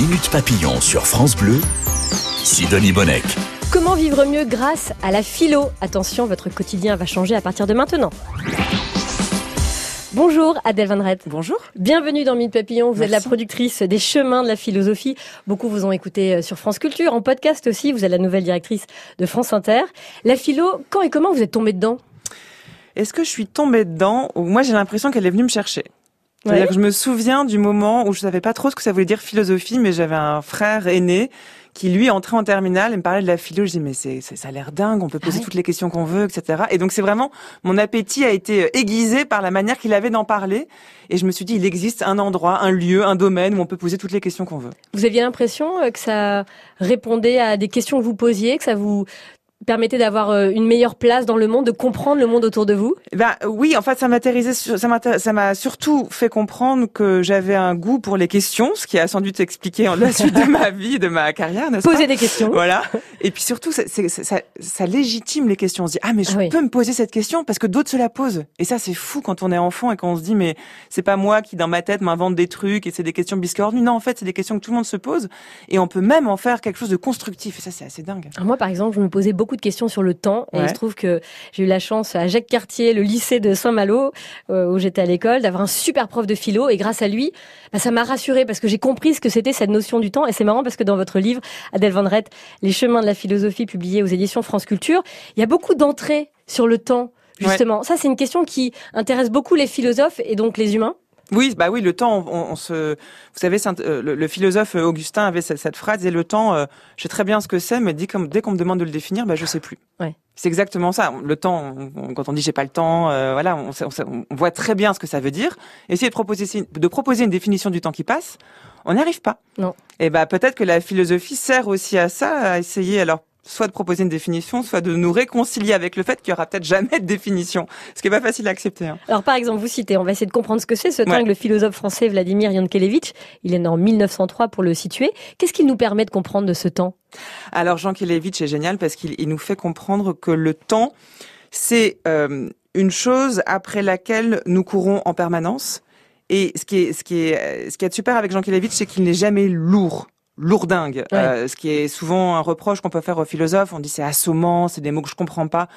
Minute Papillon sur France Bleu, Sidonie Bonnec. Comment vivre mieux grâce à la philo? Attention, votre quotidien va changer à partir de maintenant. Bonjour Adèle Van Ret. Bonjour. Bienvenue dans Minute Papillon. Vous êtes la productrice des chemins de la philosophie. Beaucoup vous ont écouté euh, sur France Culture, en podcast aussi. Vous êtes la nouvelle directrice de France Inter. La philo, quand et comment vous êtes tombée dedans? Est-ce que je suis tombée dedans? Ou moi j'ai l'impression qu'elle est venue me chercher C'est-à-dire que je me souviens du moment où je savais pas trop ce que ça voulait dire philosophie, mais j'avais un frère aîné qui lui entrait en terminale et me parlait de la philo. Je dis mais c'est, ça a l'air dingue, on peut poser Ah toutes les questions qu'on veut, etc. Et donc c'est vraiment mon appétit a été euh, aiguisé par la manière qu'il avait d'en parler. Et je me suis dit il existe un endroit, un lieu, un domaine où on peut poser toutes les questions qu'on veut. Vous aviez l'impression euh, que ça répondait à des questions que vous posiez, que ça vous permettait d'avoir euh, une meilleure place dans le monde, de comprendre le monde autour de vous? Eh Ben oui, en fait, ça m'a surtout fait comprendre que j'avais un goût pour les questions, ce qui a sans doute expliqué en la suite de ma vie, de ma carrière, n'est-ce pas? Poser des questions. Voilà. Et puis surtout, ça, légitime les questions. On se dit ah mais je Ah oui. peux me poser cette question parce que d'autres se la posent. Et ça c'est fou quand on est enfant et quand on se dit mais c'est pas moi qui dans ma tête m'invente des trucs et c'est des questions biscornues. Non en fait c'est des questions que tout le monde se pose et on peut même en faire quelque chose de constructif. Et ça c'est assez dingue. Alors Moi, par exemple, je me posais beaucoup de questions sur le temps. Et il Ouais. se trouve que j'ai eu la chance à Jacques Cartier, le lycée de Saint-Malo, euh, où j'étais à l'école, d'avoir un super prof de philo. Et grâce à lui, bah, ça m'a rassurée parce que j'ai compris ce que c'était cette notion du temps. Et c'est marrant parce que dans votre livre, Adèle Van Rett, Les chemins de la philosophie, publié aux éditions France Culture, il y a beaucoup d'entrées sur le temps. Justement, ça c'est une question qui intéresse beaucoup les philosophes et donc les humains. Oui, bah oui, le temps, on, on se, vous savez, euh, le, le philosophe Augustin avait cette, cette phrase et le temps, euh, je sais très bien ce que c'est, mais dès qu'on dès qu'on me demande de le définir, bah je sais plus. Ouais. C'est exactement ça. Le temps, on- quand on dit j'ai pas le temps, euh, voilà, on, voit très bien ce que ça veut dire. Essayer de proposer, de proposer une définition du temps qui passe, on n'y arrive pas. Non. Et bah peut-être que la philosophie sert aussi à ça, à essayer alors soit de proposer une définition, soit de nous réconcilier avec le fait qu'il y aura peut-être jamais de définition, ce qui est pas facile à accepter. hein. Alors par exemple, vous citez, on va essayer de comprendre ce que c'est ce Ouais. le philosophe français Vladimir Yankelevitch. Il est né en 1903 pour le situer. Qu'est-ce qu'il nous permet de comprendre de ce temps? Alors Jean Kelevitch est génial parce qu'il il nous fait comprendre que le temps, c'est euh, une chose après laquelle nous courons en permanence. Et ce qui est, ce qui est, ce qui est super avec Jean Kelevitch, c'est qu'il n'est jamais lourd. Lourdingue, Euh, ce qui est souvent un reproche qu'on peut faire aux philosophes. On dit c'est assommant, c'est des mots que je comprends pas.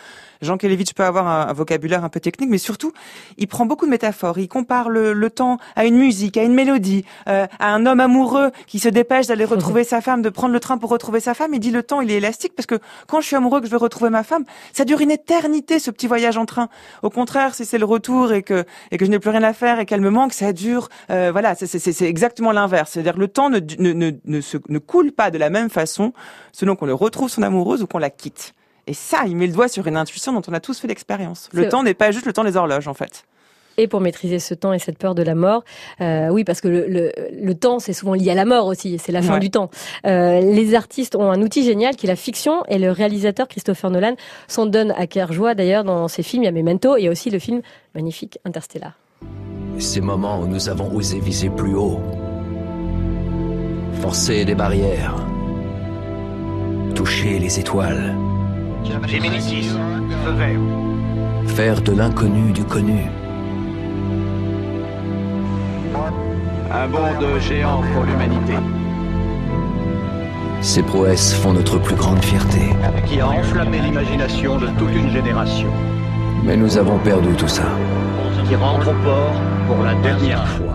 Jean Kelevitch peut avoir un, un vocabulaire un peu technique, mais surtout, il prend beaucoup de métaphores. Il compare le, le temps à une musique, à une mélodie, euh, à un homme amoureux qui se dépêche d'aller retrouver sa femme, de prendre le train pour retrouver sa femme. Il dit le temps, il est élastique parce que quand je suis amoureux que je vais retrouver ma femme, ça dure une éternité ce petit voyage en train. Au contraire, si c'est le retour et que et que je n'ai plus rien à faire et qu'elle me manque, ça dure. euh, voilà, c'est- c'est c'est- c'est exactement l'inverse. C'est-à-dire le temps ne, ne, ne, ne, se, ne coule pas de la même façon selon qu'on le retrouve son amoureuse ou qu'on la quitte. Et ça, il met le doigt sur une intuition dont on a tous fait l'expérience. Le temps n'est pas juste le temps des horloges, en fait. Et pour maîtriser ce temps et cette peur de la mort, euh, oui, parce que le, le, le temps, c'est souvent lié à la mort aussi, c'est la fin Ouais. du temps. Euh, les artistes ont un outil génial qui est la fiction, et le réalisateur Christopher Nolan s'en donne à cœur joie d'ailleurs dans ses films. Il y a Memento, et aussi le film magnifique Interstellar. Ces moments où nous avons osé viser plus haut, forcer des barrières, toucher les étoiles, Géminis 6, feu vert. faire de l'inconnu du connu. Un bond de géant pour l'humanité, Ces prouesses font notre plus grande fierté. qui a enflammé l'imagination de toute une génération, Mais nous avons perdu tout ça. qui rentre au port pour la dernière fois.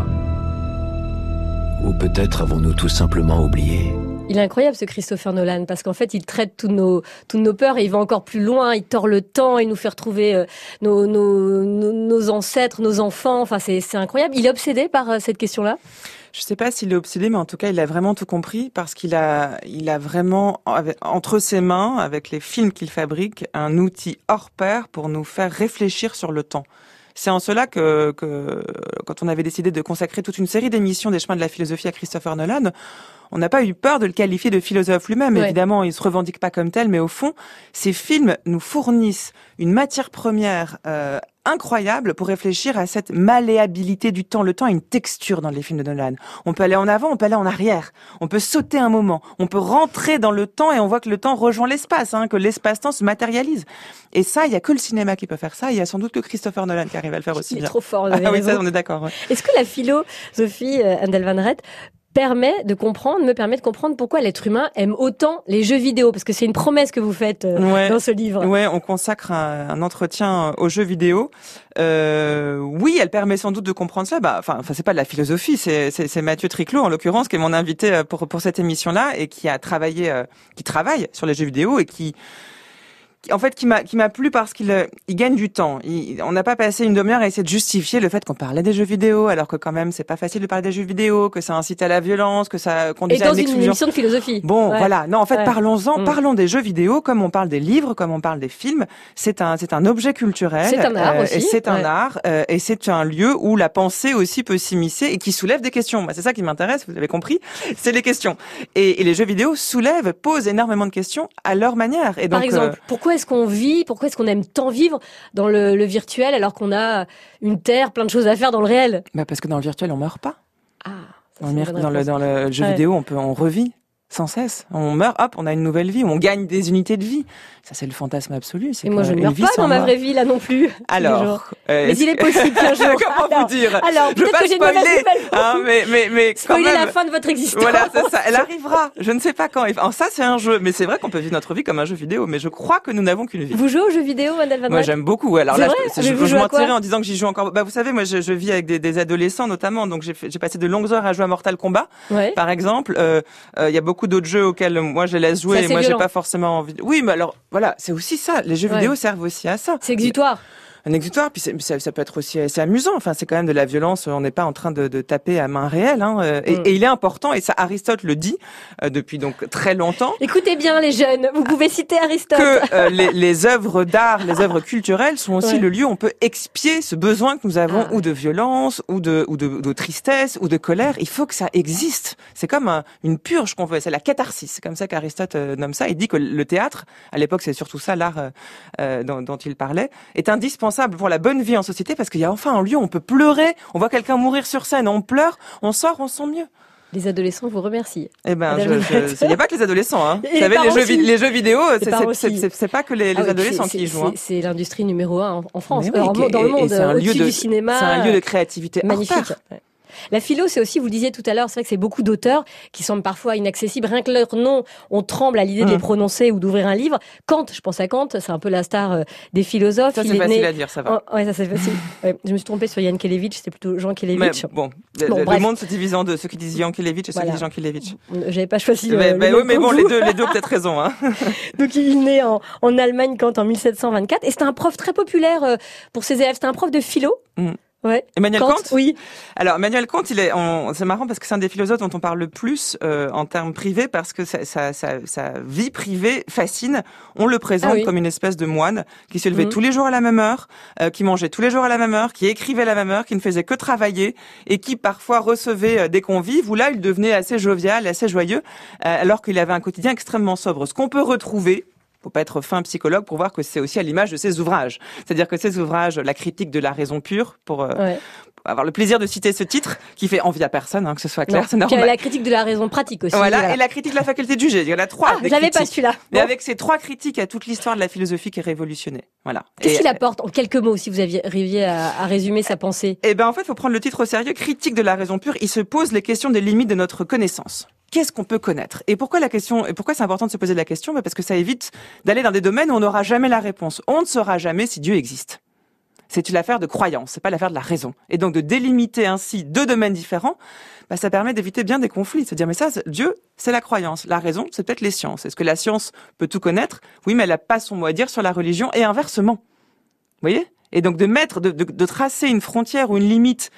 Ou peut-être avons-nous tout simplement oublié. Il est incroyable ce Christopher Nolan parce qu'en fait il traite toutes nos toutes nos peurs et il va encore plus loin. Il tord le temps, il nous fait retrouver euh, nos, nos, nos nos ancêtres, nos enfants. Enfin c'est c'est incroyable. Il est obsédé par euh, cette question-là? Je sais pas s'il est obsédé, mais en tout cas, il a vraiment tout compris parce qu'il a, il a vraiment entre ses mains, avec les films qu'il fabrique, un outil hors pair pour nous faire réfléchir sur le temps. C'est en cela que, quand on avait décidé de consacrer toute une série d'émissions des chemins de la philosophie à Christopher Nolan, on n'a pas eu peur de le qualifier de philosophe lui-même. Ouais. Évidemment, il se revendique pas comme tel, mais au fond, ces films nous fournissent une matière première euh, incroyable pour réfléchir à cette malléabilité du temps. Le temps a une texture dans les films de Nolan. On peut aller en avant, on peut aller en arrière. On peut sauter un moment. On peut rentrer dans le temps et on voit que le temps rejoint l'espace, hein, que l'espace-temps se matérialise. Et ça, il y a que le cinéma qui peut faire ça. Il y a sans doute que Christopher Nolan qui arrive à le faire aussi Il est bien. trop fort. Ah oui, ça, on est d'accord. ouais. Est-ce que la philosophie, euh, Andel Van Rett, permet de comprendre, me permet de comprendre pourquoi l'être humain aime autant les jeux vidéo, parce que c'est une promesse que vous faites euh, Ouais. dans ce livre. Ouais, on consacre un, un entretien aux jeux vidéo. Euh, oui, elle permet sans doute de comprendre ça. Bah, enfin, c'est pas de la philosophie, c'est Mathieu Triclot en l'occurrence qui est mon invité euh, pour pour cette émission-là et qui a travaillé, euh, qui travaille sur les jeux vidéo et qui- en fait, qui m'a qui m'a plu parce qu'il euh, il gagne du temps. Il- on n'a pas passé une demi-heure à essayer de justifier le fait qu'on parlait des jeux vidéo, alors que quand même c'est pas facile de parler des jeux vidéo, que ça incite à la violence, que ça conduit à dans une exclusion. émission de philosophie. Bon, Ouais. voilà. Non, en fait, Ouais. parlons-en. Mm. Parlons des jeux vidéo comme on parle des livres, comme on parle des films. C'est un, c'est un objet culturel. C'est un art aussi, Et c'est un ouais. art. euh, et c'est un lieu où la pensée aussi peut s'immiscer et qui soulève des questions. Moi, c'est ça qui m'intéresse. Vous avez compris. C'est les questions. Et, et les jeux vidéo soulèvent, posent énormément de questions à leur manière. Et donc, Par exemple, pourquoi est-ce qu'on vit, pourquoi est-ce qu'on aime tant vivre dans le, le virtuel alors qu'on a une terre, plein de choses à faire dans le réel? Bah, parce que dans le virtuel, on meurt pas. Ah, ça, Dans le, dans dans jeu Ouais. vidéo, on peut, on revit sans cesse. On meurt, hop, on a une nouvelle vie. On gagne des unités de vie. Ça, c'est le fantasme absolu. Et moi, je ne meurs pas dans ma vraie vie là non plus. Alors, euh, Mais il est possible qu'un jour. Comment Alors- vous dire? Alors, peut-être que j'ai une mauvaise spoiler, nouvelle. hein, mais mais mais quand Spoiler même. la fin de votre existence. Voilà, c'est ça. Elle arrivera. Je ne sais pas quand. Alors ça, c'est un jeu, mais c'est vrai qu'on peut vivre notre vie comme un jeu vidéo. Mais je crois que nous n'avons qu'une vie. Vous jouez aux jeux vidéo, Madame Van Moi, j'aime beaucoup. Alors là, vrai? je, je, je mentirais en disant que j'y joue encore. Bah, vous savez, moi, je, je vis avec des, des adolescents notamment, donc j'ai passé de longues heures à jouer à Mortal Kombat, par exemple. Euh, euh, Il y a beaucoup d'autres jeux auxquels moi je les laisse jouer. et moi, j'ai pas forcément envie. de- Oui, mais alors voilà, c'est aussi ça. Les jeux Ouais. vidéo servent aussi à ça. C'est exutoire. Un exutoire, puis ça, ça peut être aussi assez amusant. Enfin, c'est quand même de la violence. On n'est pas en train de, de taper à main réelle. Hein, euh, et, Mm. et il est important, et ça Aristote le dit euh, depuis donc très longtemps, Écoutez bien les jeunes, vous pouvez citer Aristote. que euh, les, les œuvres d'art, les œuvres culturelles sont aussi Ouais. le lieu où on peut expier ce besoin que nous avons Ah. ou de violence, ou de, ou de, de tristesse, ou de colère. Il faut que ça existe. C'est comme un- une purge qu'on fait. C'est la catharsis. C'est comme ça qu'Aristote euh, nomme ça. Il dit que le théâtre, à l'époque, c'est surtout ça l'art dont, dont il parlait, est indispensable pour la bonne vie en société parce qu'il y a enfin un lieu où on peut pleurer. On voit quelqu'un mourir sur scène, on pleure, on sort, on sent mieux. Les adolescents vous remercient. Eh ben, il n'y a pas que les adolescents. Hein. Vous les savez, les jeux, vi- les jeux vidéo, c'est- pas que les, les Ah oui, adolescents qui y c'est- jouent. hein. C'est l'industrie numéro un en- en France, oui, Euh, et- dans le monde, c'est un lieu au-dessus de- du cinéma. C'est un lieu de créativité Magnifique. La philo, c'est aussi, vous le disiez tout à l'heure, c'est vrai que c'est beaucoup d'auteurs qui semblent parfois inaccessibles. Rien que leur nom, on tremble à l'idée de les Mm. prononcer ou d'ouvrir un livre. Kant, je pense à Kant, c'est un peu la star euh, des philosophes. Ça, c'est est facile né- à dire, ça va. Oh, ouais, ça c'est facile. Ouais, je me suis trompée sur Yann Kelevitch, c'était plutôt Jean Mais Kelevitch. bon, le, Bon, le bref. monde se divise en deux, ceux qui disent Yankelevitch et ceux qui disent Jankelevitch. J'avais pas choisi. Mais, le mais même oui, mais bon, les deux, les deux ont peut-être raison. Hein. Donc il né en, en Allemagne Kant en 1724 et c'était un prof très populaire euh, pour ses élèves. C'était un prof de philo. Mm. Ouais. Emmanuel Kant, Kant? oui. Alors, Emmanuel Kant, il est, on- c'est marrant parce que c'est un des philosophes dont on parle le plus euh, en termes privés parce que sa, sa, sa, sa vie privée fascine. On le présente Ah oui. comme une espèce de moine qui se levait Mhm. tous les jours à la même heure, euh, qui mangeait tous les jours à la même heure, qui écrivait à la même heure, qui ne faisait que travailler et qui parfois recevait euh, des convives où là, il devenait assez jovial, assez joyeux, euh, alors qu'il avait un quotidien extrêmement sobre. Ce qu'on peut retrouver faut pas être fin psychologue pour voir que c'est aussi à l'image de ses ouvrages. C'est-à-dire que ces ouvrages, la critique de la raison pure, pour euh. Avoir le plaisir de citer ce titre, qui fait envie à personne, hein, que ce soit clair, c'est normal. la critique de la raison pratique aussi. Voilà, et la critique de la faculté de juger. Il y en a trois. Ah, j'avais pas celui-là. Mais Bon. avec ces trois critiques, a toute l'histoire de la philosophie qui est révolutionnée. Voilà. Qu'est-ce qu'il apporte en quelques mots, si vous aviez arrivé à, à résumer sa pensée? Eh ben, en fait, faut prendre le titre au sérieux. Critique de la raison pure. Il se pose les questions des limites de notre connaissance. Qu'est-ce qu'on peut connaître? Et pourquoi la question Et pourquoi c'est important de se poser la question? Ben, Parce que ça évite d'aller dans des domaines où on n'aura jamais la réponse. On ne saura jamais si Dieu existe. C'est une affaire de croyance, c'est pas l'affaire de la raison. Et donc de délimiter ainsi deux domaines différents, bah, ça permet d'éviter bien des conflits. Se dire mais ça, Dieu, c'est la croyance. La raison, c'est peut-être les sciences. Est-ce que la science peut tout connaître? Oui, mais elle n'a pas son mot à dire sur la religion et inversement. Vous voyez? Et donc de mettre, de tracer une frontière ou une limite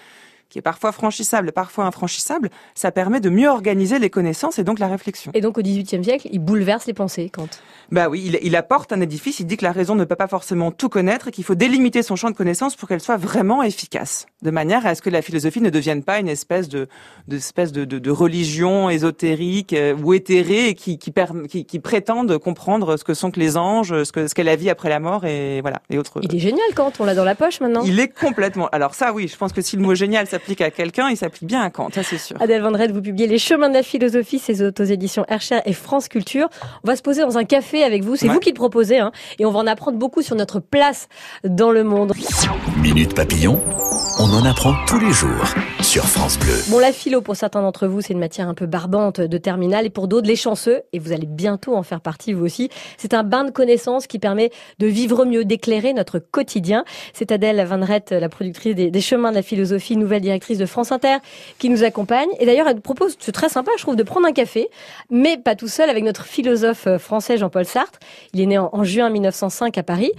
qui est parfois franchissable, parfois infranchissable, ça permet de mieux organiser les connaissances et donc la réflexion. Et donc au XVIIIe siècle, il bouleverse les pensées, Kant. Bah oui, il, il apporte un édifice, il dit que la raison ne peut pas forcément tout connaître et qu'il faut délimiter son champ de connaissances pour qu'elle soit vraiment efficace, de manière à ce que la philosophie ne devienne pas une espèce de, de espèce de, de, de religion ésotérique euh, ou éthérée qui, qui, qui, qui prétende comprendre ce que sont que les anges, ce que ce qu'est la vie après la mort et voilà et autres. Il est génial, Kant, on l'a dans la poche maintenant. Il est complètement. Alors ça, oui, je pense que si le mot génial s'applique à quelqu'un, il s'applique bien à Kant, ça c'est sûr. Adèle Vendrette, vous publiez Les chemins de la philosophie, c'est aux éditions Hercher et France Culture. On va se poser dans un café avec vous, c'est Ouais. vous qui le proposez, hein, et on va en apprendre beaucoup sur notre place dans le monde. Minute Papillon, on en apprend tous les jours sur France Bleu. Bon, la philo, pour certains d'entre vous, c'est une matière un peu barbante de terminale, et pour d'autres, les chanceux, et vous allez bientôt en faire partie vous aussi, c'est un bain de connaissances qui permet de vivre mieux, d'éclairer notre quotidien. C'est Adèle Van Rett, la productrice des, Chemins de la philosophie, nouvelle directrice de France Inter, qui nous accompagne. Et d'ailleurs, elle propose, c'est très sympa, je trouve, de prendre un café, mais pas tout seul, avec notre philosophe euh, français Jean-Paul Sartre. Il est né en, en juin 1905 à Paris.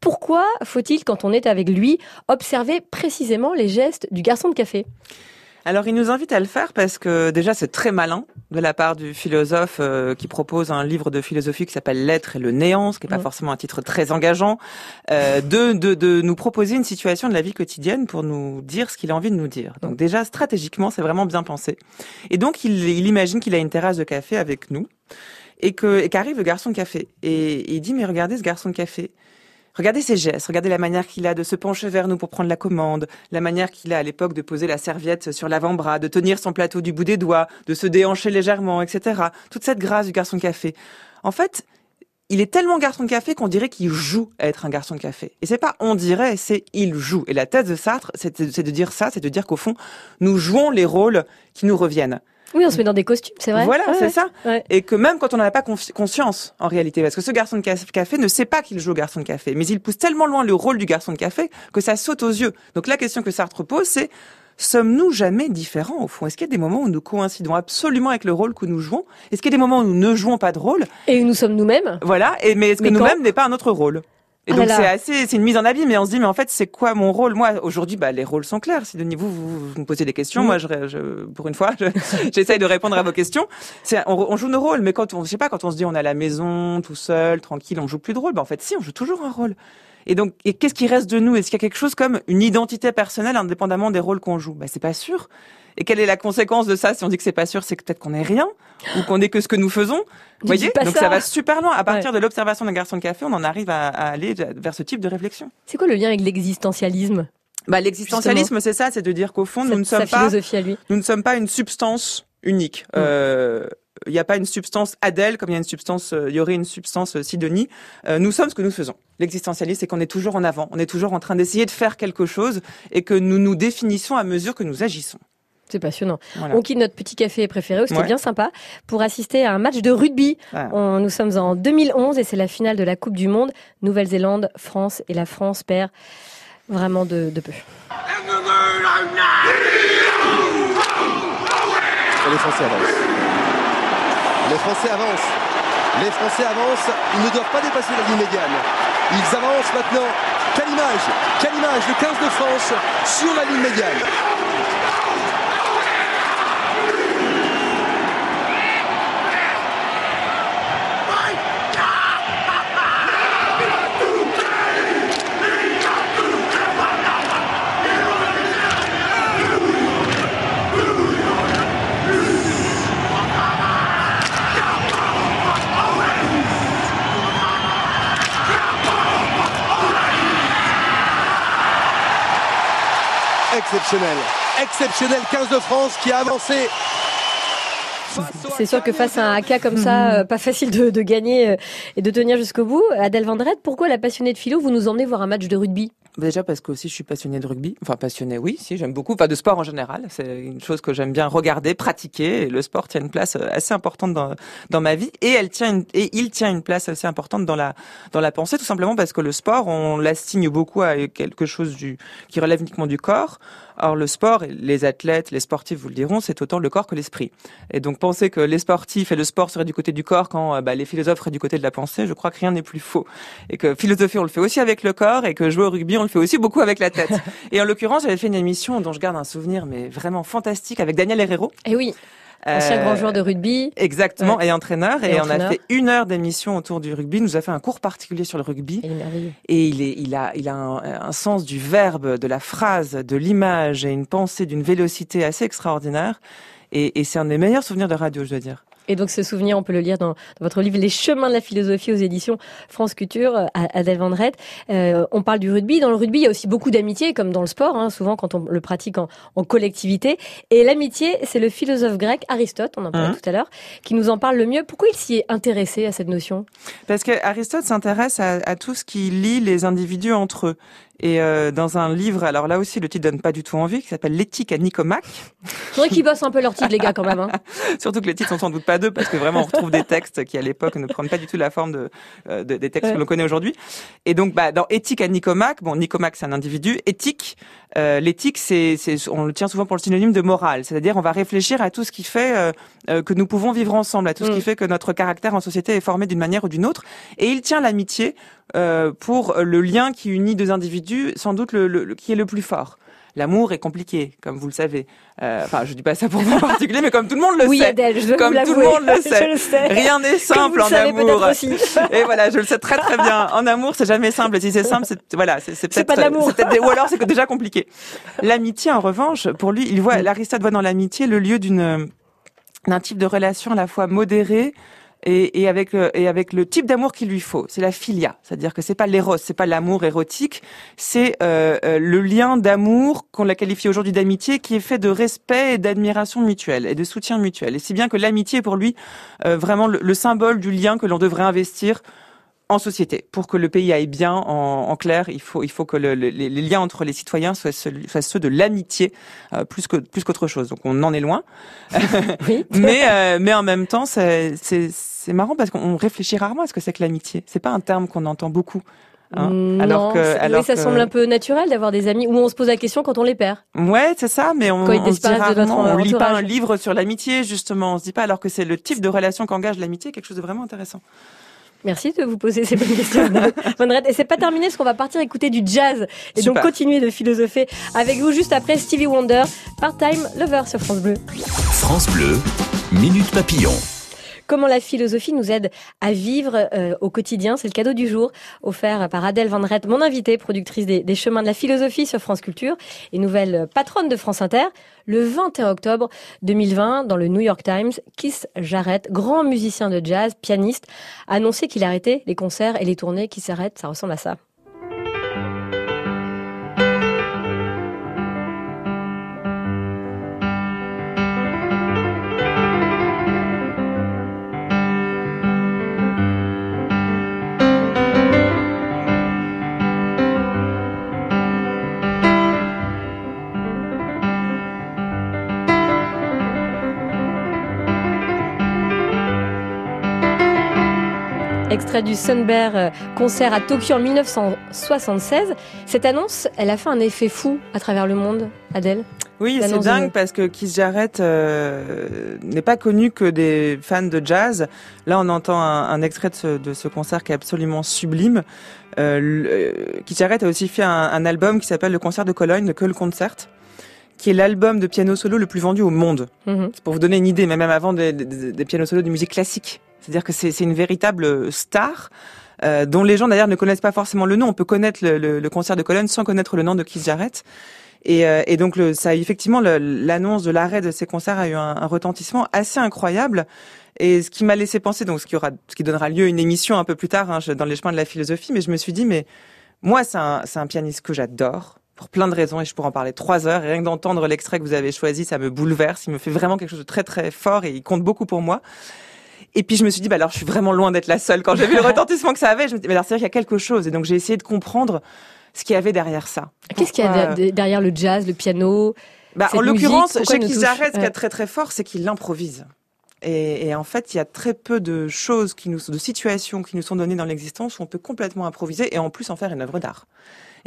Pourquoi faut-il, quand on est avec lui, observer précisément les gestes du garçon de café? Alors, il nous invite à le faire parce que déjà, c'est très malin de la part du philosophe euh, qui propose un livre de philosophie qui s'appelle L'être et le néant, ce qui n'est pas Mhm. forcément un titre très engageant, euh, de, de, de nous proposer une situation de la vie quotidienne pour nous dire ce qu'il a envie de nous dire. Donc déjà, stratégiquement, c'est vraiment bien pensé. Et donc, il, il imagine qu'il a une terrasse de café avec nous et que et qu'arrive le garçon de café. Et, et il dit, mais regardez ce garçon de café. Regardez ses gestes, regardez la manière qu'il a de se pencher vers nous pour prendre la commande, la manière qu'il a à l'époque de poser la serviette sur l'avant-bras, de tenir son plateau du bout des doigts, de se déhancher légèrement, etc. Toute cette grâce du garçon de café. En fait, il est tellement garçon de café qu'on dirait qu'il joue à être un garçon de café. Et c'est pas on dirait, c'est il joue. Et la thèse de Sartre, c'est de, c'est de dire ça, c'est de dire qu'au fond, nous jouons les rôles qui nous reviennent. Oui, on se met dans des costumes, c'est vrai. Voilà, Ouais, c'est ouais. ça. Ouais. Et que même quand on n'en a pas conscience, en réalité, parce que ce garçon de ca- café ne sait pas qu'il joue au garçon de café, mais il pousse tellement loin le rôle du garçon de café que ça saute aux yeux. Donc la question que Sartre pose, c'est sommes-nous jamais différents au fond? Est-ce qu'il y a des moments où nous coïncidons absolument avec le rôle que nous jouons? Est-ce qu'il y a des moments où nous ne jouons pas de rôle? Et nous sommes nous-mêmes? Voilà. Et mais est-ce que nous-mêmes n'est pas un autre rôle? Et Ah donc c'est assez, c'est une mise en abîme, mais on se dit mais en fait c'est quoi mon rôle? Moi aujourd'hui, bah les rôles sont clairs. Si Denis vous vous, vous me posez des questions, Mm. moi je, je- pour une fois, je- j'essaye de répondre à vos questions. C'est on, on joue nos rôles, mais quand on, je sais pas, quand on se dit on est à la maison, tout seul, tranquille, on joue plus de rôle. Bah en fait si, on joue toujours un rôle. Et donc, et qu'est-ce qui reste de nous? Est-ce qu'il y a quelque chose comme une identité personnelle indépendamment des rôles qu'on joue? Bah c'est pas sûr. Et quelle est la conséquence de ça Si on dit que c'est pas sûr, c'est que peut-être qu'on est rien ou qu'on est que ce que nous faisons? Vous voyez? Donc ça. ça va super loin. À partir de l'observation d'un garçon de café, on en arrive à, à aller vers ce type de réflexion. C'est quoi le lien avec l'existentialisme? Bah, l'existentialisme, c'est ça, c'est de dire qu'au fond, nous ne sommes pas, lui. nous ne sommes pas une substance unique. Mm. Euh, il n'y a pas une substance Adèle comme il y a une substance, euh, il y aurait une substance euh, Sidonie. Euh, nous sommes ce que nous faisons. L'existentialisme, c'est qu'on est toujours en avant. On est toujours en train d'essayer de faire quelque chose et que nous nous définissons à mesure que nous agissons. C'est passionnant. Voilà. On quitte notre petit café préféré, Ouais. bien sympa, pour assister à un match de rugby. Ah. On- nous sommes en 2011 et c'est la finale de la Coupe du Monde. Nouvelle-Zélande, France et la France perd vraiment de, de peu. Et les Français avancent. Les Français avancent. Les Français avancent. Ils ne doivent pas dépasser la ligne médiane. Ils avancent maintenant. Quelle image Quelle image Le 15 de France sur la ligne médiane. Exceptionnel. Exceptionnel 15 de France qui a avancé. C'est sûr que face à un cas comme Mhm. ça, euh, pas facile de, de gagner euh, et de tenir jusqu'au bout. Adèle Vendrette, pourquoi la passionnée de philo, vous nous emmenez voir un match de rugby? Déjà parce que aussi je suis passionnée de rugby. Enfin passionnée, oui, si j'aime beaucoup. Enfin de sport en général, c'est une chose que j'aime bien regarder, pratiquer. Et le sport tient une place euh, assez importante dans dans ma vie et elle tient une, et il tient une place assez importante dans la dans la pensée, tout simplement parce que le sport, on l'assigne beaucoup à quelque chose du qui relève uniquement du corps. Or le sport, les athlètes, les sportifs vous le diront, c'est autant le corps que l'esprit. Et donc penser que les sportifs et le sport seraient du côté du corps quand euh, bah, les philosophes seraient du côté de la pensée, je crois que rien n'est plus faux. Et que philosopher, on le fait aussi avec le corps, et que jouer au rugby, on le fait aussi beaucoup avec la tête. et en l'occurrence, j'avais fait une émission dont je garde un souvenir, mais vraiment fantastique, avec Daniel Herrero. Eh oui, ancien Euh, grand joueur de rugby. Exactement, et entraîneur. Et Et, on a fait une heure d'émission autour du rugby. Il nous a fait un cours particulier sur le rugby. Il est merveilleux. Et il, est, il a, il a un, un sens du verbe, de la phrase, de l'image et une pensée d'une vélocité assez extraordinaire. Et, et c'est un des meilleurs souvenirs de radio, je dois dire. Et donc ce souvenir, on peut le lire dans, dans votre livre Les chemins de la philosophie aux éditions France Culture, euh, à Vendrette. Euh, on parle du rugby. Dans le rugby, il y a aussi beaucoup d'amitié, comme dans le sport, hein, souvent quand on le pratique en, en collectivité. Et l'amitié, c'est le philosophe grec Aristote, on en parlait Mhm. tout à l'heure, qui nous en parle le mieux. Pourquoi il s'y est intéressé à cette notion? Parce que Aristote s'intéresse à, à tout ce qui lie les individus entre eux. Et euh, dans un livre, alors là aussi, le titre donne pas du tout envie, qui s'appelle L'éthique à Nicomaque. Faudrait qu'ils bossent un peu leur titre, les gars, quand même. Hein. Surtout que les titres sont sans doute pas deux, parce que vraiment, on retrouve des textes qui, à l'époque, ne prennent pas du tout la forme de, euh, de- des textes que l'on connaît aujourd'hui. Et donc, bah, dans Éthique à Nicomaque, bon, Nicomaque, c'est un individu. Éthique, euh, l'éthique, c'est, c'est, on le tient souvent pour le synonyme de morale. C'est-à-dire, on va réfléchir à tout ce qui fait euh, euh, que nous pouvons vivre ensemble, à tout ce Mm. qui fait que notre caractère en société est formé d'une manière ou d'une autre. Et il tient l'amitié euh, pour le lien qui unit deux individus, sans doute le, le- le- qui est le plus fort. L'amour est compliqué, comme vous le savez. Euh, Enfin, je dis pas ça pour vous en particulier, mais comme tout le monde le Oui, sait. Adèle, je Comme tout le monde le sait. Je le sais. Rien n'est simple le en amour. aussi. Et voilà, je le sais très très bien. En amour, c'est jamais simple. Si c'est simple, c'est voilà, c'est peut-être des- ou alors c'est déjà compliqué. L'amitié, en revanche, pour lui, il voit l'Aristote voit dans l'amitié le lieu d'une d'un type de relation à la fois modérée et, et avec euh, et avec le type d'amour qu'il lui faut. C'est la philia, c'est-à-dire que c'est pas l'éros, c'est pas l'amour érotique, c'est euh, euh, le lien d'amour qu'on l'a qualifié aujourd'hui d'amitié, qui est fait de respect et d'admiration mutuelle et de soutien mutuel. Et si bien que l'amitié est pour lui euh, vraiment le symbole du lien que l'on devrait investir en société. Pour que le pays aille bien, en, en clair, il faut, il faut que le- le- les, les liens entre les citoyens soient, soient ceux de l'amitié euh, plus que plus qu'autre chose. Donc on en est loin. Oui. mais euh, mais en même temps, c'est marrant parce qu'on réfléchit rarement à ce que c'est que l'amitié. C'est pas un terme qu'on entend beaucoup. hein. Non, alors que alors oui, ça que- semble un peu naturel d'avoir des amis où on se pose la question quand on les perd. Ouais, c'est ça, mais on, on se dit disparaissent de notre rarement, on lit pas un livre sur l'amitié justement. On se dit pas alors que c'est le type de relation qu'engage l'amitié, quelque chose de vraiment intéressant. Merci de vous poser ces bonnes questions. Red. Et c'est pas terminé parce qu'on va partir écouter du jazz et donc continuer de philosopher avec vous juste après Stevie Wonder, Part-Time Lover sur France Bleu. France Bleu, Minute Papillon. Comment la philosophie nous aide à vivre euh, au quotidien, c'est le cadeau du jour offert par Adèle Van Rett, mon invitée, productrice des, chemins de la philosophie sur France Culture et nouvelle patronne de France Inter. Le 21 octobre 2020, dans le New York Times, Keith Jarrett, grand musicien de jazz, pianiste, a annoncé qu'il arrêtait les concerts et les tournées qui s'arrêtent. Ça ressemble à ça. Extrait du Sunbear euh, concert à Tokyo en 1976. Cette annonce, elle a fait un effet fou à travers le monde, Adèle. Oui, c'est dingue de- parce que Keith Jarrett euh, n'est pas connu que des fans de jazz. Là, on entend un, un extrait de ce, de ce concert qui est absolument sublime. Euh, le- euh, Keith Jarrett a aussi fait un, un album qui s'appelle Le Concert de Cologne, le Köln Concert, qui est l'album de piano solo le plus vendu au monde. Mhm. C'est pour vous donner une idée, mais même avant des, des, des pianos solos de musique classique. C'est-à-dire que c'est une véritable star. euh, dont les gens d'ailleurs ne connaissent pas forcément le nom. On peut connaître le, concert de Cologne sans connaître le nom de Keith Jarrett. Et, euh, donc ça, effectivement, l'annonce de l'arrêt de ces concerts a eu un, retentissement assez incroyable. Et ce qui m'a laissé penser, donc ce qui donnera lieu à une émission un peu plus tard hein, dans les chemins de la philosophie, mais je me suis dit, mais moi, c'est un, un pianiste que j'adore pour plein de raisons et je pourrais en parler trois heures. Et rien que d'entendre l'extrait que vous avez choisi, ça me bouleverse. Il me fait vraiment quelque chose de très très fort et il compte beaucoup pour moi. Et puis je me suis dit, bah alors je suis vraiment loin d'être la seule. Quand j'ai vu le retentissement que ça avait, je me dis, mais alors c'est vrai qu'il y a quelque chose. Et donc j'ai essayé de comprendre ce qu'il y avait derrière ça. Qu'est-ce qu'il y a Pourquoi- de- derrière le jazz, le piano bah, en l'occurrence, chez Jarrett, ce qui Ouais. est très très fort, c'est qu'il improvise. Et, et en fait, il y a très peu de choses qui nous, de situations qui nous sont données dans l'existence où on peut complètement improviser et en plus en faire une œuvre d'art.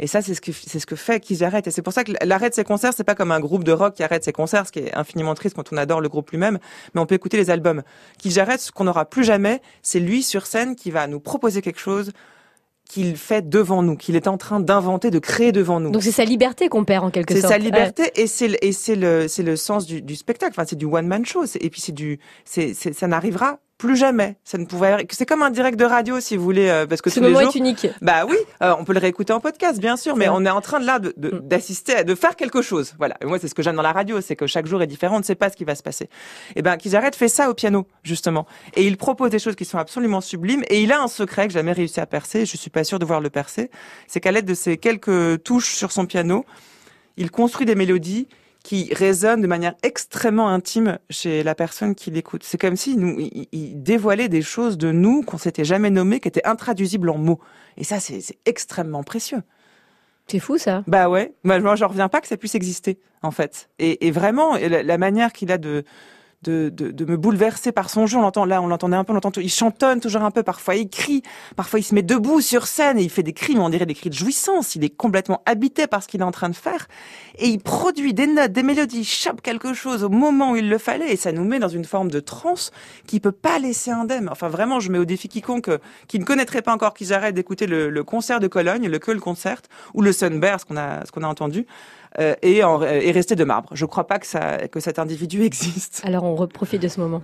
Et ça, c'est ce que c'est ce que fait Keith Jarrett. Et c'est pour ça que l'arrêt de ses concerts, c'est pas comme un groupe de rock qui arrête ses concerts, ce qui est infiniment triste quand on adore le groupe lui-même. Mais on peut écouter les albums. Keith Jarrett, ce qu'on n'aura plus jamais, c'est lui sur scène qui va nous proposer quelque chose qu'il fait devant nous, qu'il est en train d'inventer, de créer devant nous. Donc c'est sa liberté qu'on perd en quelque C'est sorte. sa liberté et c'est le- et c'est le c'est le sens du, du spectacle. Enfin, c'est du one man show. C'est- Et puis c'est du c'est c'est- ça n'arrivera plus jamais. Ça ne pouvait. C'est comme un direct de radio si vous voulez, euh, parce que. Ce tous les moment jours. est unique. Bah oui, euh, on peut le réécouter en podcast, bien sûr, mais on est en train de là de- de- Mm. d'assister, à- de faire quelque chose. Voilà. Et moi, c'est ce que j'aime dans la radio, c'est que chaque jour est différent, on ne sait pas ce qui va se passer. Et ben, Keith Jarrett fait ça au piano, justement. Et il propose des choses qui sont absolument sublimes. Et il a un secret que j'ai jamais réussi à percer. Je suis pas sûr de voir le percer. C'est qu'à l'aide de ces quelques touches sur son piano, il construit des mélodies qui résonnent de manière extrêmement intime chez la personne qui l'écoute. C'est comme s'il nous, il, il dévoilait des choses de nous qu'on s'était jamais nommées, qui étaient intraduisibles en mots. Et ça, c'est c'est extrêmement précieux. C'est fou ça. Bah ouais, moi moi, j'en reviens pas que ça puisse exister en fait. Et, et vraiment, la manière qu'il a de, de, de, de me bouleverser par son jeu, on l'entend là, on l'entendait un peu, on l'entend, il chantonne toujours un peu, parfois il crie, parfois il se met debout sur scène et il fait des cris, mais on dirait des cris de jouissance. Il est complètement habité par ce qu'il est en train de faire. Et il produit des notes, des mélodies, il chope quelque chose au moment où il le fallait et ça nous met dans une forme de transe qui peut pas laisser indemne. Enfin vraiment, je mets au défi quiconque euh, qui ne connaîtrait pas encore qu'ils arrêtent d'écouter le, le concert de Cologne, le Keul Concert ou le Sunbear, qu'on a, ce qu'on a entendu, euh, et, en, et rester de marbre. Je crois pas que ça, que cet individu existe. Alors on reprofite de ce moment.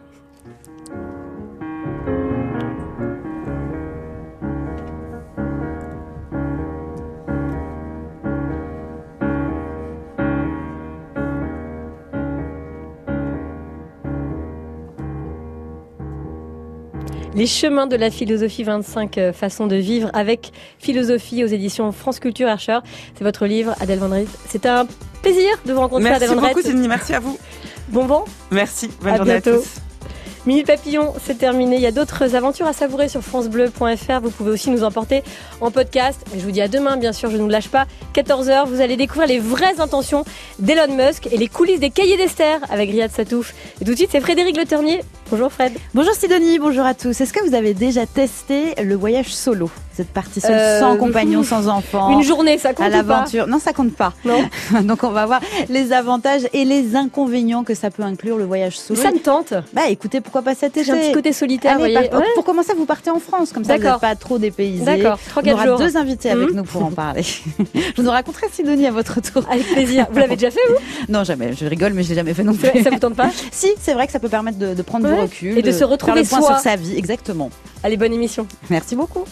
Les chemins de la philosophie, 25 euh, façons de vivre avec philosophie aux éditions France Culture Archer. C'est votre livre, Adèle Van Reet. C'est un plaisir de vous rencontrer, Merci Adèle Reet. beaucoup, Sydney. Merci à vous. Bon vent. Merci. Bonne À journée à tous. Minute Papillon, c'est terminé. Il y a d'autres aventures à savourer sur francebleu.fr. Vous pouvez aussi nous emporter en podcast. Je vous dis à demain, bien sûr, je ne vous lâche pas. 14h, vous allez découvrir les vraies intentions d'Elon Musk et les coulisses des cahiers d'Esther avec Riyad Satouf. Et tout de suite, c'est Frédéric Le Ternier. Bonjour Fred. Bonjour Sidonie, bonjour à tous. Est-ce que vous avez déjà testé le voyage solo? Vous êtes parti seul, Euh, sans compagnon, sans enfant Une journée, ça compte à l'aventure. Non, ça compte pas. Non. Donc on va voir les avantages et les inconvénients que ça peut inclure le voyage solo. Ça me tente. Bah écoutez, pourquoi pas cet été J'ai un petit côté solitaire, Allez, vous voyez. par- Ouais. Pour commencer, vous partez en France, comme ça vous n'êtes pas trop dépaysé. D'accord, On 3-4 aura jours. deux invités avec Mhm. nous pour en parler. je vous en raconterai Sidonie à votre tour. Avec plaisir. Vous l'avez déjà fait, vous? Non, jamais. Je rigole, mais je l'ai jamais fait non plus. ça vous tente pas? Si, c'est vrai que ça peut permettre de, de prendre Ouais. du recul Et de se faire retrouver le point soi. sur sa vie. Exactement. Allez, bonne émission. Merci beaucoup.